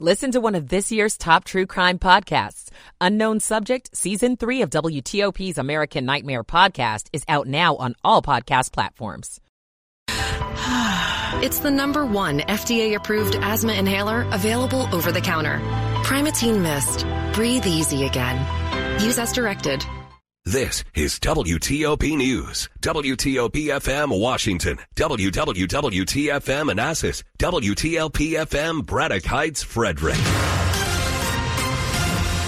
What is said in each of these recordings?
Listen to one of this year's top true crime podcasts. Unknown Subject, Season 3 of WTOP's American Nightmare podcast is out now on all podcast platforms. it's the number one FDA approved asthma inhaler available over the counter. Primatene Mist. Breathe easy again. Use as directed. This is WTOP News. WTOP FM Washington. WWWTFM Manassas. WTLP FM Braddock Heights Frederick.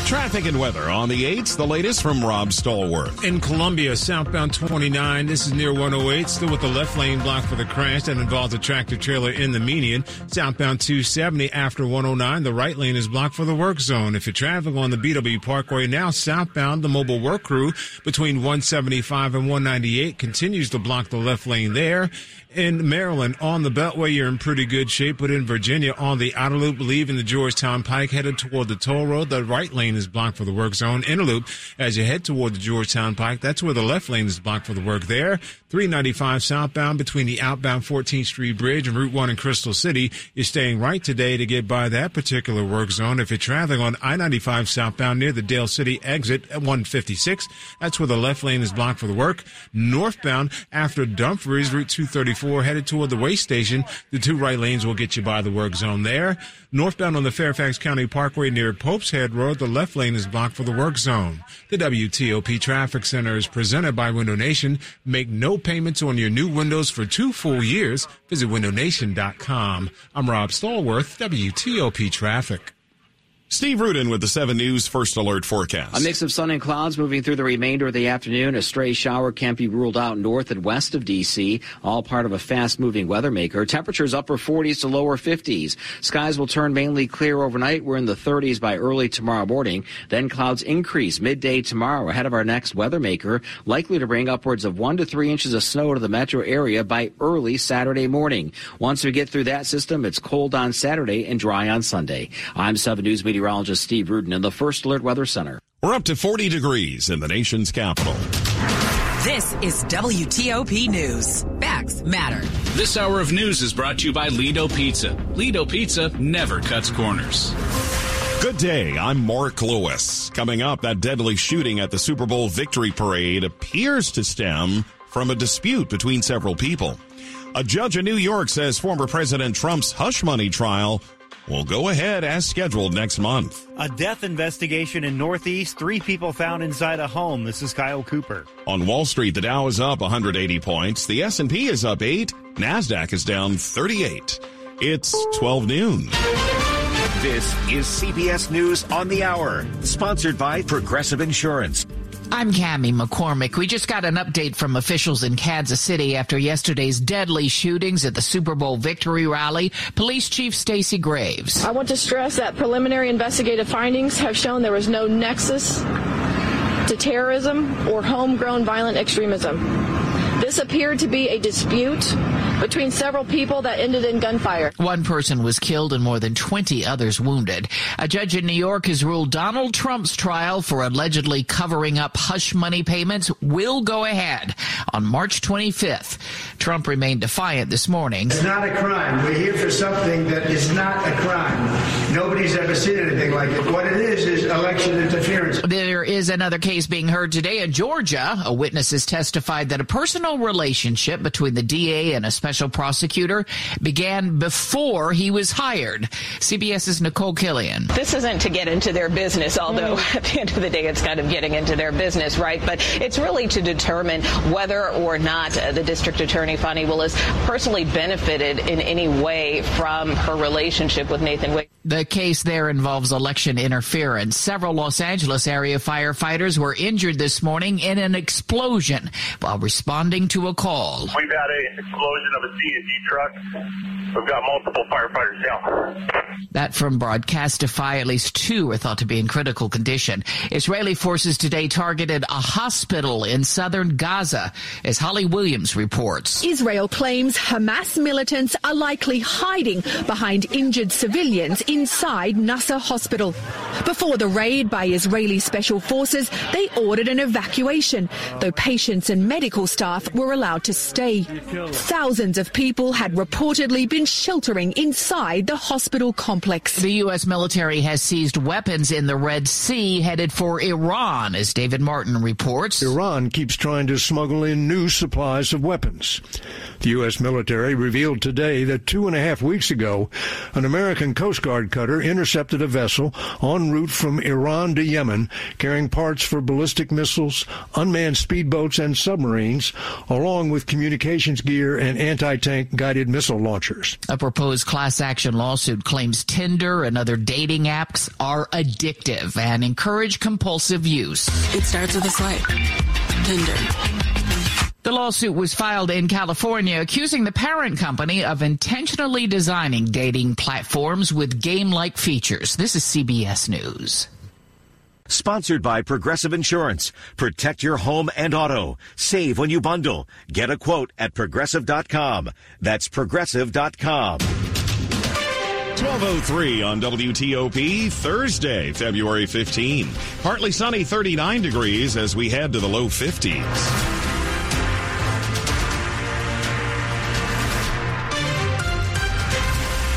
Traffic and weather on the 8s. The latest from Rob Stallworth. In Columbia, southbound 29. This is near 108. Still with the left lane blocked for the crash that involves a tractor trailer in the median. Southbound 270 after 109. The right lane is blocked for the work zone. If you're traveling on the BW Parkway now, southbound, the mobile work crew between 175 and 198 continues to block the left lane there in Maryland on the Beltway, you're in pretty good shape. But in Virginia on the outer loop, leaving the Georgetown Pike, headed toward the toll road, the right lane is blocked for the work zone. Interloop, as you head toward the Georgetown Pike, that's where the left lane is blocked for the work there. 395 southbound between the outbound 14th Street Bridge and Route 1 in Crystal City is staying right today to get by that particular work zone. If you're traveling on I-95 southbound near the Dale City exit at 156, that's where the left lane is blocked for the work. Northbound after Dumfries, Route 234 headed toward the way station, the two right lanes will get you by the work zone there. Northbound on the Fairfax County Parkway near Pope's Head Road, the left lane is blocked for the work zone. The WTOP Traffic Center is presented by Window Nation. Make no payments on your new windows for two full years. Visit windownation.com. I'm Rob Stallworth, WTOP Traffic. Steve Rudin with the 7 News First Alert forecast. A mix of sun and clouds moving through the remainder of the afternoon. A stray shower can't be ruled out north and west of D.C., all part of a fast moving weather maker. Temperatures upper 40s to lower 50s. Skies will turn mainly clear overnight. We're in the 30s by early tomorrow morning. Then clouds increase midday tomorrow ahead of our next weather maker, likely to bring upwards of 1 to 3 inches of snow to the metro area by early Saturday morning. Once we get through that system, it's cold on Saturday and dry on Sunday. I'm 7 News Media meteorologist Steve Rudin in the First Alert Weather Center. We're up to 40 degrees in the nation's capital. This is WTOP News. Facts matter. This hour of news is brought to you by Lido Pizza. Lido Pizza never cuts corners. Good day. I'm Mark Lewis. Coming up, that deadly shooting at the Super Bowl victory parade appears to stem from a dispute between several people. A judge in New York says former President Trump's hush money trial will go ahead as scheduled next month. A death investigation in Northeast, three people found inside a home. This is Kyle Cooper. On Wall Street, the Dow is up 180 points, the S&P is up 8, Nasdaq is down 38. It's 12 noon. This is CBS News on the Hour, sponsored by Progressive Insurance. I'm Cami McCormick. We just got an update from officials in Kansas City after yesterday's deadly shootings at the Super Bowl victory rally. Police Chief Stacy Graves. I want to stress that preliminary investigative findings have shown there was no nexus to terrorism or homegrown violent extremism. This appeared to be a dispute between several people that ended in gunfire. One person was killed and more than 20 others wounded. A judge in New York has ruled Donald Trump's trial for allegedly covering up hush money payments will go ahead on March 25th. Trump remained defiant this morning. It's not a crime. We're here for something that is not a crime. Nobody's ever seen anything like it. What it is is election interference. There is another case being heard today in Georgia. A witness has testified that a personal relationship between the DA and a special prosecutor began before he was hired. CBS's Nicole Killion. This isn't to get into their business, although mm. at the end of the day, it's kind of getting into their business, right? But it's really to determine whether or not uh, the district attorney, Fani Willis, personally benefited in any way from her relationship with Nathan Wade. The case there involves election interference. Several Los Angeles area firefighters were injured this morning in an explosion while responding to a call. We've had an explosion of a CNG truck. We've got multiple firefighters down. That from Broadcastify, at least two are thought to be in critical condition. Israeli forces today targeted a hospital in southern Gaza, as Holly Williams reports. Israel claims Hamas militants are likely hiding behind injured civilians in inside Nasser Hospital. Before the raid by Israeli special forces, they ordered an evacuation, though patients and medical staff were allowed to stay. Thousands of people had reportedly been sheltering inside the hospital complex. The U.S. military has seized weapons in the Red Sea headed for Iran, as David Martin reports. Iran keeps trying to smuggle in new supplies of weapons. The U.S. military revealed today that two and a half weeks ago, an American Coast Guard cutter intercepted a vessel en route from Iran to Yemen carrying parts for ballistic missiles, unmanned speedboats, and submarines, along with communications gear and anti tank guided missile launchers. A proposed class action lawsuit claims Tinder and other dating apps are addictive and encourage compulsive use. It starts with a swipe. Tinder. The lawsuit was filed in California accusing the parent company of intentionally designing dating platforms with game-like features. This is CBS News. Sponsored by Progressive Insurance. Protect your home and auto. Save when you bundle. Get a quote at progressive.com. That's progressive.com. 1203 on WTOP, Thursday, February 15. Partly sunny, 39 degrees as we head to the low 50s.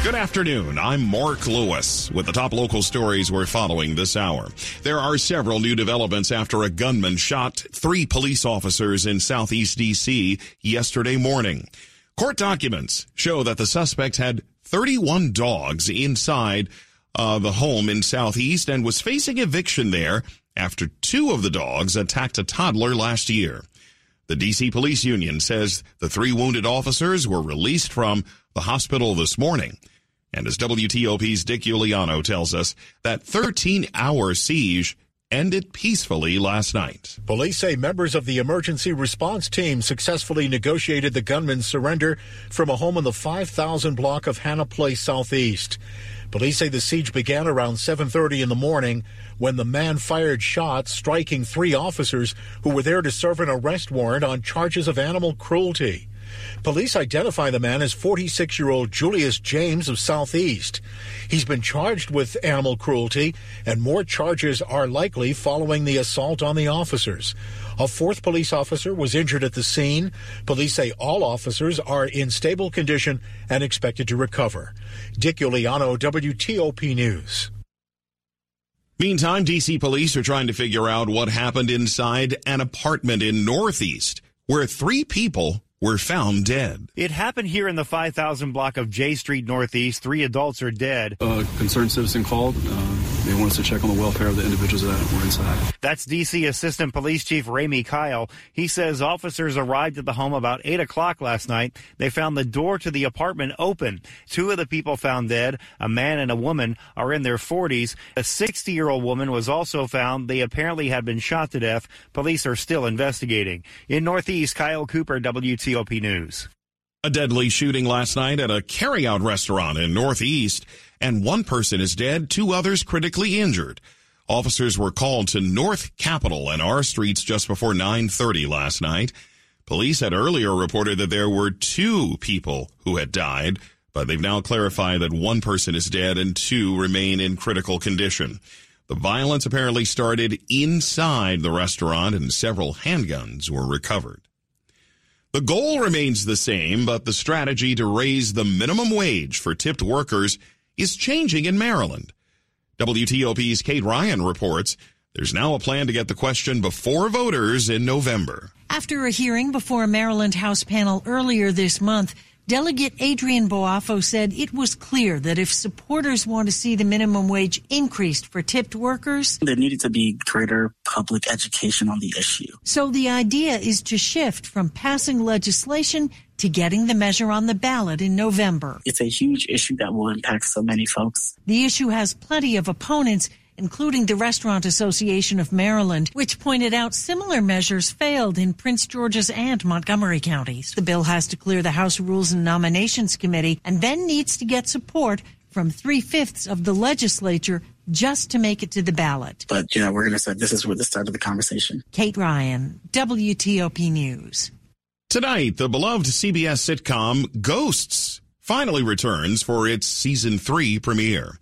Good afternoon. I'm Mark Lewis with the top local stories we're following this hour. There are several new developments after a gunman shot three police officers in southeast D.C. yesterday morning. Court documents show that the suspect had 31 dogs inside uh, the home in southeast and was facing eviction there after two of the dogs attacked a toddler last year. The D.C. Police Union says the three wounded officers were released from the hospital this morning. And as WTOP's Dick Uliano tells us, that 13 hour siege ended peacefully last night. Police say members of the emergency response team successfully negotiated the gunman's surrender from a home in the 5000 block of Hannah Place Southeast. Police say the siege began around 7:30 in the morning when the man fired shots striking 3 officers who were there to serve an arrest warrant on charges of animal cruelty. Police identify the man as 46 year old Julius James of Southeast. He's been charged with animal cruelty, and more charges are likely following the assault on the officers. A fourth police officer was injured at the scene. Police say all officers are in stable condition and expected to recover. Dick Uliano, WTOP News. Meantime, DC police are trying to figure out what happened inside an apartment in Northeast where three people were found dead. It happened here in the 5000 block of J Street Northeast. Three adults are dead. A concerned citizen called. Uh, they want us to check on the welfare of the individuals that were inside. That's D.C. Assistant Police Chief Ramey Kyle. He says officers arrived at the home about 8 o'clock last night. They found the door to the apartment open. Two of the people found dead, a man and a woman, are in their 40s. A 60 year old woman was also found. They apparently had been shot to death. Police are still investigating. In Northeast, Kyle Cooper, WT. WTOP News. A deadly shooting last night at a carryout restaurant in Northeast, and one person is dead, two others critically injured. Officers were called to North Capitol and R streets just before 9:30 last night. Police had earlier reported that there were two people who had died, but they've now clarified that one person is dead and two remain in critical condition. The violence apparently started inside the restaurant and several handguns were recovered. The goal remains the same, but the strategy to raise the minimum wage for tipped workers is changing in Maryland. WTOP's Kate Ryan reports there's now a plan to get the question before voters in November. After a hearing before a Maryland House panel earlier this month, Delegate Adrian Boafo said it was clear that if supporters want to see the minimum wage increased for tipped workers, there needed to be greater public education on the issue. So the idea is to shift from passing legislation to getting the measure on the ballot in November. It's a huge issue that will impact so many folks. The issue has plenty of opponents including the Restaurant Association of Maryland, which pointed out similar measures failed in Prince George's and Montgomery counties. The bill has to clear the House Rules and Nominations Committee and then needs to get support from three fifths of the legislature just to make it to the ballot. But, you know, we're going to say this is where the start of the conversation. Kate Ryan, WTOP News. Tonight, the beloved CBS sitcom Ghosts finally returns for its season three premiere.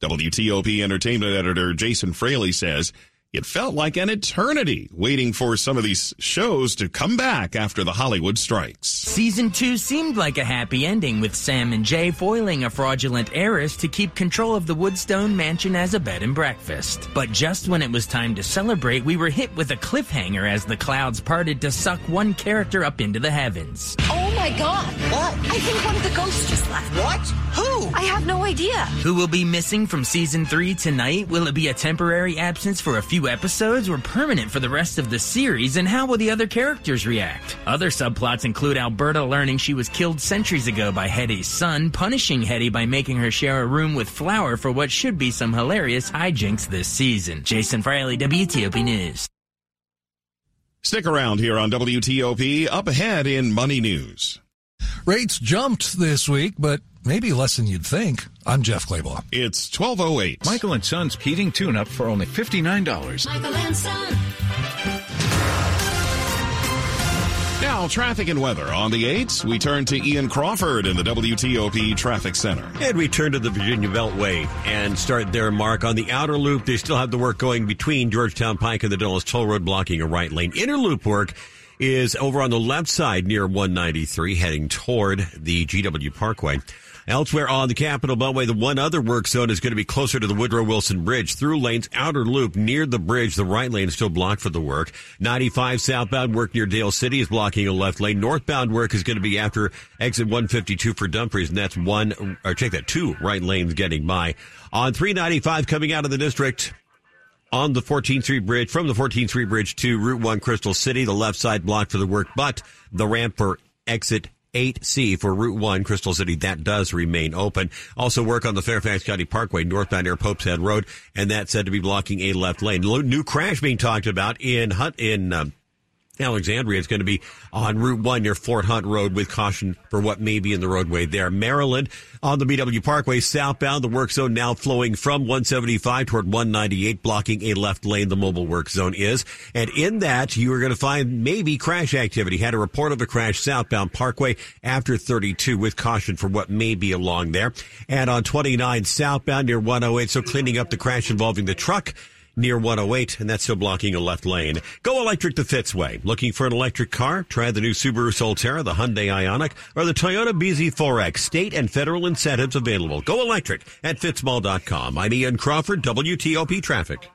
WTOP entertainment editor Jason Fraley says it felt like an eternity waiting for some of these shows to come back after the Hollywood strikes. Season 2 seemed like a happy ending with Sam and Jay foiling a fraudulent heiress to keep control of the Woodstone mansion as a bed and breakfast. But just when it was time to celebrate, we were hit with a cliffhanger as the clouds parted to suck one character up into the heavens. Oh my god! What? I think one of the ghosts just left. What? Who? I have no idea. Who will be missing from season 3 tonight? Will it be a temporary absence for a few episodes or permanent for the rest of the series? And how will the other characters react? Other subplots include Alberta learning she was killed centuries ago by Hetty's son, punishing Hetty by making her share a room with Flower for what should be some hilarious hijinks this season. Jason Fraley, WTOP News. Stick around here on WTOP. Up ahead in Money News. Rates jumped this week, but maybe less than you'd think. I'm Jeff Clabaugh. It's 1208. Michael and Son's heating tune-up for only $59. Michael and Son. Now, traffic and weather. On the 8th, we turn to Ian Crawford in the WTOP Traffic Center. And we turn to the Virginia Beltway and start there, Mark. On the outer loop, they still have the work going between Georgetown Pike and the Dulles Toll Road, blocking a right lane. Inner loop work is over on the left side near 193, heading toward the GW Parkway. Elsewhere on the Capital Beltway, the one other work zone is going to be closer to the Woodrow Wilson Bridge. Through lanes, outer loop near the bridge. The right lane is still blocked for the work. 95 southbound work near Dale City is blocking a left lane. Northbound work is going to be after exit 152 for Dumfries, and that's one, or check that, two right lanes getting by. On 395 coming out of the district, on the 14th Street Bridge, from the 14th Street Bridge to Route 1 Crystal City, the left side blocked for the work, but the ramp for exit 8C for Route 1 Crystal City, that does remain open. Also work on the Fairfax County Parkway northbound near Pope's Head Road, and that's said to be blocking a left lane. New crash being talked about in Hunt, in, um, Alexandria. It's going to be on Route 1 near Fort Hunt Road with caution for what may be in the roadway there. Maryland on the BW Parkway southbound, the work zone now flowing from 175 toward 198, blocking a left lane. The mobile work zone is. And in that, you are going to find maybe crash activity. Had a report of a crash southbound Parkway after 32 with caution for what may be along there. And on 29 southbound near 108, so cleaning up the crash involving the truck near 108, and that's still blocking a left lane. Go electric the Fitzway. Looking for an electric car? Try the new Subaru Solterra, the Hyundai Ioniq, or the Toyota BZ4X. State and federal incentives available. Go electric at fitzmall.com. I'm Ian Crawford, WTOP Traffic.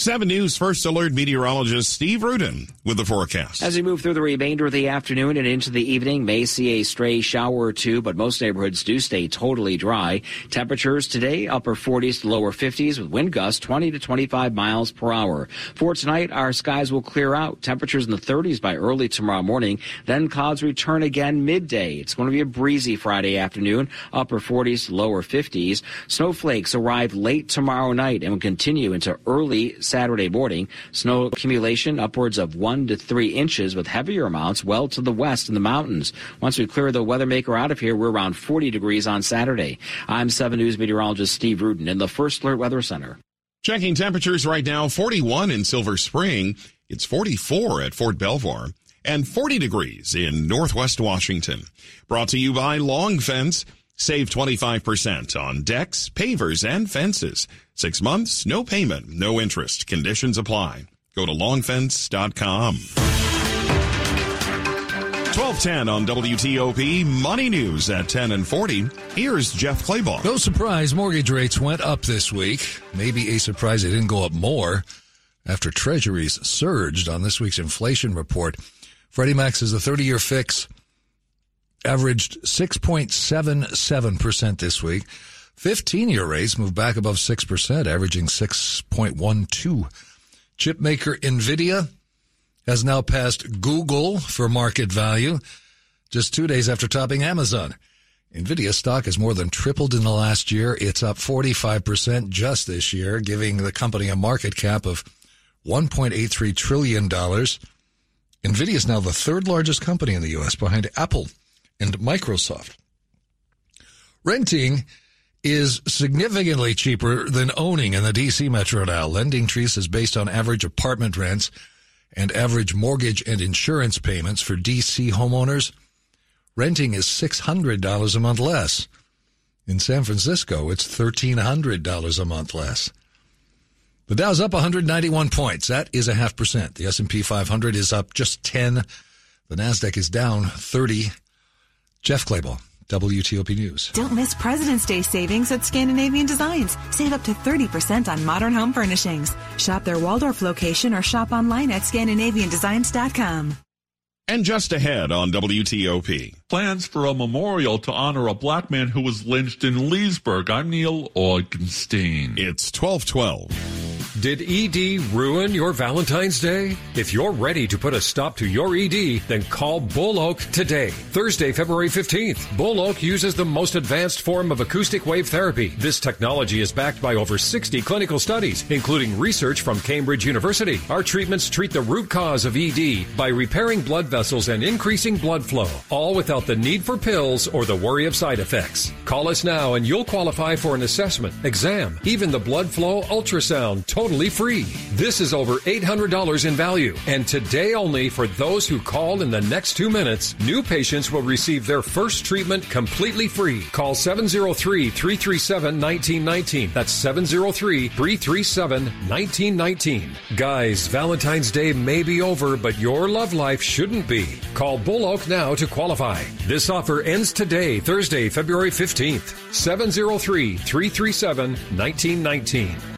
7 News First Alert meteorologist Steve Rudin with the forecast. As we move through the remainder of the afternoon and into the evening, may see a stray shower or two, but most neighborhoods do stay totally dry. Temperatures today, upper 40s to lower 50s with wind gusts 20 to 25 miles per hour. For tonight, our skies will clear out. Temperatures in the 30s by early tomorrow morning. Then clouds return again midday. It's going to be a breezy Friday afternoon, upper 40s to lower 50s. Snowflakes arrive late tomorrow night and will continue into early Saturday morning. Snow accumulation upwards of one to three inches with heavier amounts well to the west in the mountains. Once we clear the weather maker out of here, we're around 40 degrees on Saturday. I'm 7 News meteorologist Steve Rudin in the First Alert Weather Center. Checking temperatures right now 41 in Silver Spring. It's 44 at Fort Belvoir and 40 degrees in Northwest Washington. Brought to you by Long Fence. Save 25% on decks, pavers, and fences. Six months, no payment, no interest. Conditions apply. Go to longfence.com. 1210 on WTOP Money News at 10 and 40. Here's Jeff Clabaugh. No surprise, mortgage rates went up this week. Maybe a surprise they didn't go up more after treasuries surged on this week's inflation report. Freddie Mac says the 30 year fix averaged 6.77% this week. 15 year rates moved back above 6%, averaging 6.12. Chipmaker NVIDIA has now passed Google for market value just two days after topping Amazon. NVIDIA stock has more than tripled in the last year. It's up 45% just this year, giving the company a market cap of $1.83 trillion. NVIDIA is now the third largest company in the U.S. behind Apple and Microsoft. Renting is significantly cheaper than owning in the DC metro now. LendingTree's is based on average apartment rents and average mortgage and insurance payments for DC homeowners. Renting is $600 a month less. In San Francisco, it's $1,300 a month less. The Dow's up 191 points. That is a half percent. The S&P 500 is up just 10. The Nasdaq is down 30. Jeff Clabaugh, WTOP News. Don't miss President's Day savings at Scandinavian Designs. Save up to 30% on modern home furnishings. Shop their Waldorf location or shop online at scandinaviandesigns.com. And just ahead on WTOP. Plans for a memorial to honor a black man who was lynched in Leesburg. I'm Neil Augenstein. It's 1212. Did ED ruin your Valentine's Day? If you're ready to put a stop to your ED, then call Bull Oak today. Thursday, February 15th. Bull Oak uses the most advanced form of acoustic wave therapy. This technology is backed by over 60 clinical studies, including research from Cambridge University. Our treatments treat the root cause of ED by repairing blood vessels and increasing blood flow, all without the need for pills or the worry of side effects. Call us now and you'll qualify for an assessment, exam, even the blood flow ultrasound, totally free. This is over $800 in value. And today only for those who call in the next two minutes, new patients will receive their first treatment completely free. Call 703-337-1919. That's 703-337-1919. Guys, Valentine's Day may be over, but your love life shouldn't be. Call Bull Oak now to qualify. This offer ends today, Thursday, February 15th. 703-337-1919.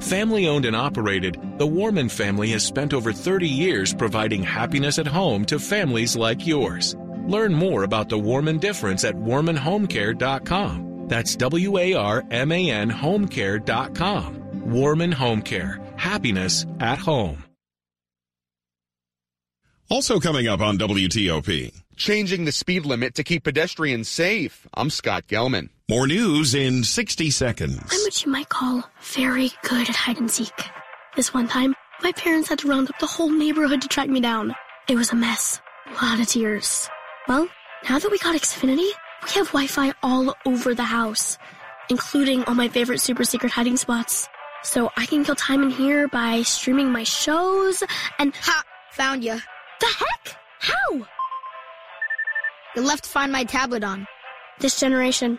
Family owned and operated, the Warman family has spent over 30 years providing happiness at home to families like yours. Learn more about the Warman difference at warmanhomecare.com. That's W A R M A N homecare.com. Warman Home Care. Happiness at home. Also coming up on WTOP. Changing the speed limit to keep pedestrians safe. I'm Scott Gelman. More news in 60 seconds. I'm what you might call very good at hide and seek. This one time, my parents had to round up the whole neighborhood to track me down. It was a mess. A lot of tears. Well, now that we got Xfinity, we have Wi-Fi all over the house, including all my favorite super secret hiding spots. So I can kill time in here by streaming my shows and ha, found you. The heck? How? You left to Find My tablet on. This generation,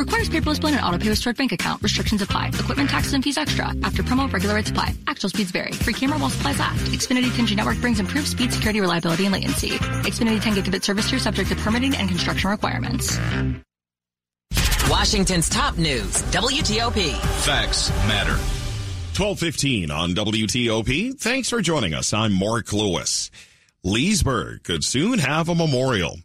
Requires paperless plan and auto pay with stored bank account. Restrictions apply. Equipment taxes and fees extra. After promo, regular rates apply. Actual speeds vary. Free camera while supplies last. Xfinity 10G network brings improved speed, security, reliability, and latency. Xfinity 10 gigabit service tier subject to permitting and construction requirements. Washington's top news, WTOP. Facts matter. 1215 on WTOP. Thanks for joining us. I'm Mark Lewis. Leesburg could soon have a memorial.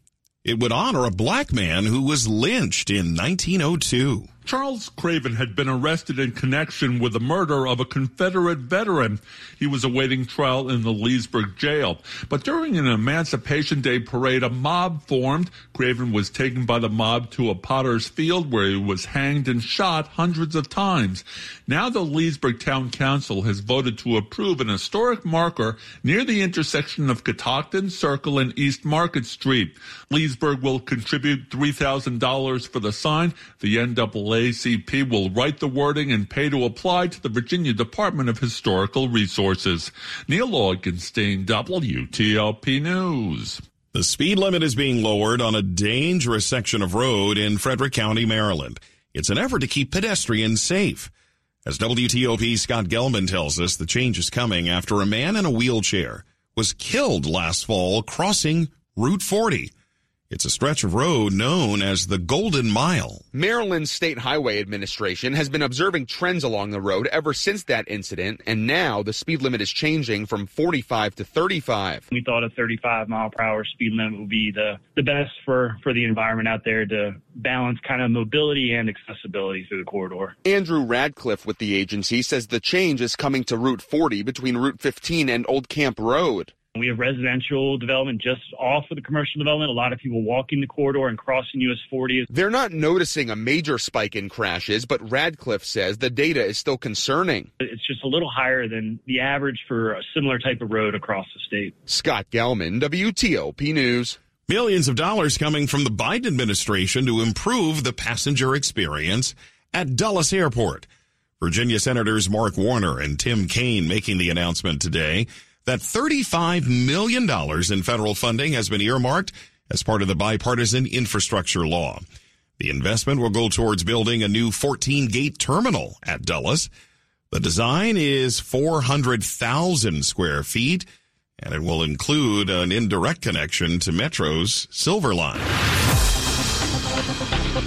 It would honor a black man who was lynched in 1902. Charles Craven had been arrested in connection with the murder of a Confederate veteran. He was awaiting trial in the Leesburg jail. But during an Emancipation Day parade, a mob formed. Craven was taken by the mob to a potter's field where he was hanged and shot hundreds of times. Now the Leesburg Town Council has voted to approve an historic marker near the intersection of Catoctin Circle and East Market Street. Leesburg will contribute $3,000 for the sign. The NAA ACP will write the wording and pay to apply to the Virginia Department of Historical Resources. Neil Augenstein, WTOP News. The speed limit is being lowered on a dangerous section of road in Frederick County, Maryland. It's an effort to keep pedestrians safe. As WTOP Scott Gelman tells us, the change is coming after a man in a wheelchair was killed last fall crossing Route 40. It's a stretch of road known as the Golden Mile. Maryland's State Highway Administration has been observing trends along the road ever since that incident, and now the speed limit is changing from 45 to 35. We thought a 35 mile per hour speed limit would be the, the best for, for the environment out there to balance kind of mobility and accessibility through the corridor. Andrew Radcliffe with the agency says the change is coming to Route 40 between Route 15 and Old Camp Road. We have residential development just off of the commercial development. A lot of people walking the corridor and crossing US 40. They're not noticing a major spike in crashes, but Radcliffe says the data is still concerning. It's just a little higher than the average for a similar type of road across the state. Scott Gelman, WTOP News. Millions of dollars coming from the Biden administration to improve the passenger experience at Dulles Airport. Virginia Senators Mark Warner and Tim Kaine making the announcement today that $35 million in federal funding has been earmarked as part of the bipartisan infrastructure law. The investment will go towards building a new 14 gate terminal at Dulles. The design is 400,000 square feet and it will include an indirect connection to Metro's Silver Line.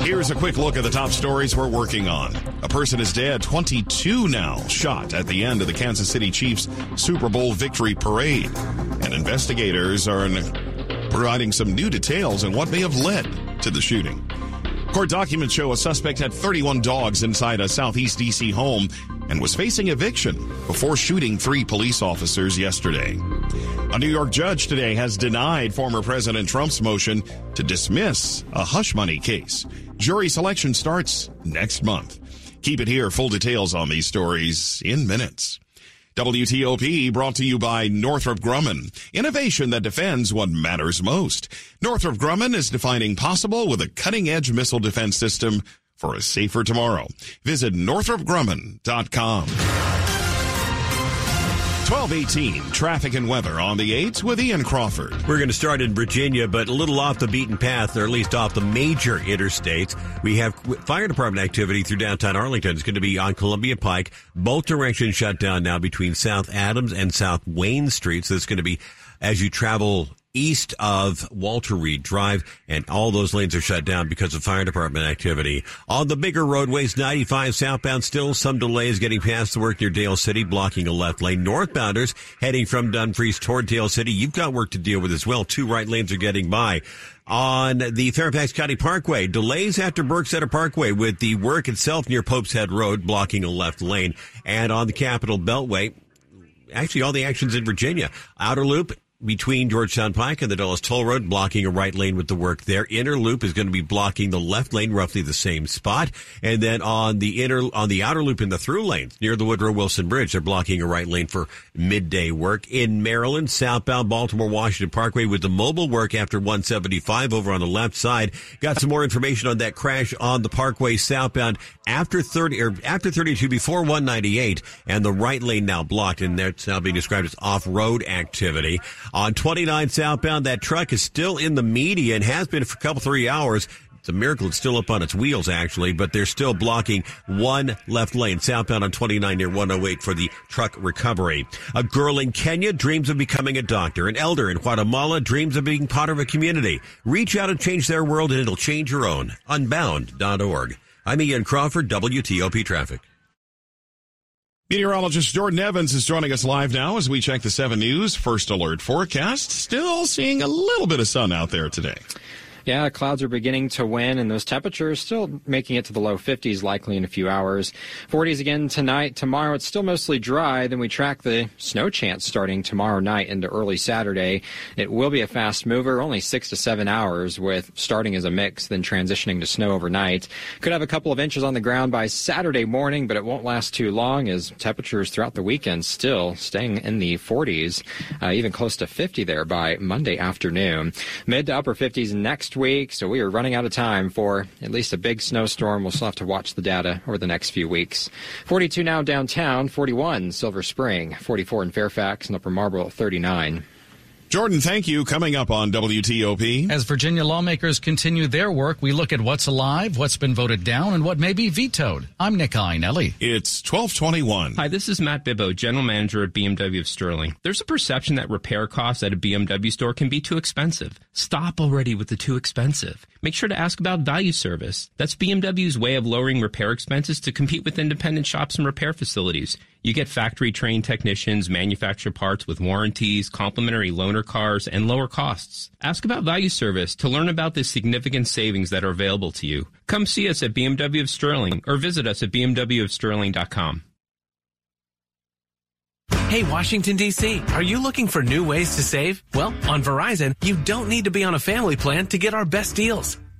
Here's a quick look at the top stories we're working on. A person is dead, 22 now, shot at the end of the Kansas City Chiefs Super Bowl victory parade. And investigators are providing some new details on what may have led to the shooting. Court documents show a suspect had 31 dogs inside a southeast DC home and was facing eviction before shooting three police officers yesterday. A New York judge today has denied former President Trump's motion to dismiss a hush money case. Jury selection starts next month. Keep it here. Full details on these stories in minutes. WTOP brought to you by Northrop Grumman. Innovation that defends what matters most. Northrop Grumman is defining possible with a cutting edge missile defense system for a safer tomorrow. Visit northropgrumman.com. 1218, traffic and weather on the 8s with Ian Crawford. We're going to start in Virginia, but a little off the beaten path, or at least off the major interstates. We have fire department activity through downtown Arlington. It's going to be on Columbia Pike. Both directions shut down now between South Adams and South Wayne Streets. So it's going to be as you travel east of Walter Reed Drive, and all those lanes are shut down because of fire department activity. On the bigger roadways, 95 southbound, still some delays getting past the work near Dale City, blocking a left lane. Northbounders heading from Dumfries toward Dale City, you've got work to deal with as well. Two right lanes are getting by on the Fairfax County Parkway. Delays after Burke Center Parkway with the work itself near Pope's Head Road blocking a left lane. And on the Capital Beltway, actually all the actions in Virginia. Outer Loop between Georgetown Pike and the Dulles Toll Road, blocking a right lane with the work there. Inner loop is going to be blocking the left lane, roughly the same spot. And then on the inner, on the outer loop in the through lanes near the Woodrow Wilson Bridge, they're blocking a right lane for midday work. In Maryland, southbound Baltimore Washington Parkway with the mobile work after 175 over on the left side. Got some more information on that crash on the Parkway southbound after 30 or after 32 before 198 and the right lane now blocked and that's now being described as off-road activity. On 29 southbound, that truck is still in the median, has been for a couple, three hours. It's a miracle it's still up on its wheels, actually, but they're still blocking one left lane southbound on 29 near 108 for the truck recovery. A girl in Kenya dreams of becoming a doctor. An elder in Guatemala dreams of being part of a community. Reach out and change their world, and it'll change your own. Unbound.org. I'm Ian Crawford, WTOP Traffic. Meteorologist Jordan Evans is joining us live now as we check the 7 News First Alert forecast. Still seeing a little bit of sun out there today. Yeah, clouds are beginning to win, and those temperatures still making it to the low 50s likely in a few hours. 40s again tonight. Tomorrow it's still mostly dry. Then we track the snow chance starting tomorrow night into early Saturday. It will be a fast mover, only six to seven hours, with starting as a mix, then transitioning to snow overnight. Could have a couple of inches on the ground by Saturday morning, but it won't last too long as temperatures throughout the weekend still staying in the 40s, uh, even close to 50 there by Monday afternoon. Mid to upper 50s next week, so we are running out of time for at least a big snowstorm. We'll still have to watch the data over the next few weeks. 42 now downtown, 41 Silver Spring, 44 in Fairfax, and Upper Marlboro 39. Jordan, thank you. Coming up on WTOP. As Virginia lawmakers continue their work, we look at what's alive, what's been voted down, and what may be vetoed. I'm Nick Iannelli. It's 1221. Hi, this is Matt Bibbo, General Manager at BMW of Sterling. There's a perception that repair costs at a BMW store can be too expensive. Stop already with the too expensive. Make sure to ask about value service. That's BMW's way of lowering repair expenses to compete with independent shops and repair facilities. You get factory trained technicians, manufacture parts with warranties, complimentary loaner cars, and lower costs. Ask about value service to learn about the significant savings that are available to you. Come see us at BMW of Sterling or visit us at bmwofsterling.com. Hey, Washington, D.C., are you looking for new ways to save? Well, on Verizon, you don't need to be on a family plan to get our best deals.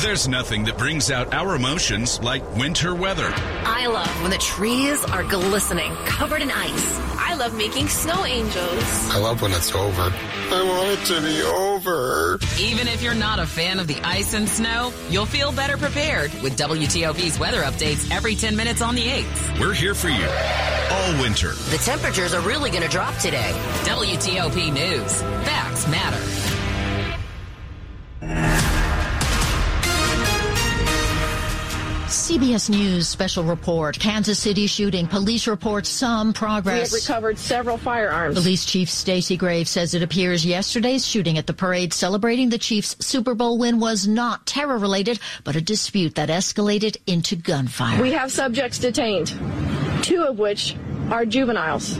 There's nothing that brings out our emotions like winter weather. I love when the trees are glistening, covered in ice. I love making snow angels. I love when it's over. I want it to be over. Even if you're not a fan of the ice and snow, you'll feel better prepared with WTOP's weather updates every 10 minutes on the 8th. We're here for you all winter. The temperatures are really going to drop today. WTOP News. Facts matter. CBS News special report. Kansas City shooting. Police report some progress. We have recovered several firearms. Police Chief Stacy Graves says it appears yesterday's shooting at the parade celebrating the Chiefs' Super Bowl win was not terror related, but a dispute that escalated into gunfire. We have subjects detained, two of which are juveniles.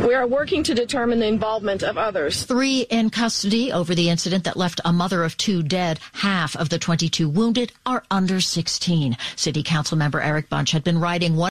We are working to determine the involvement of others. Three in custody over the incident that left a mother of two dead. Half of the 22 wounded are under 16. City Council member Eric Bunch had been riding one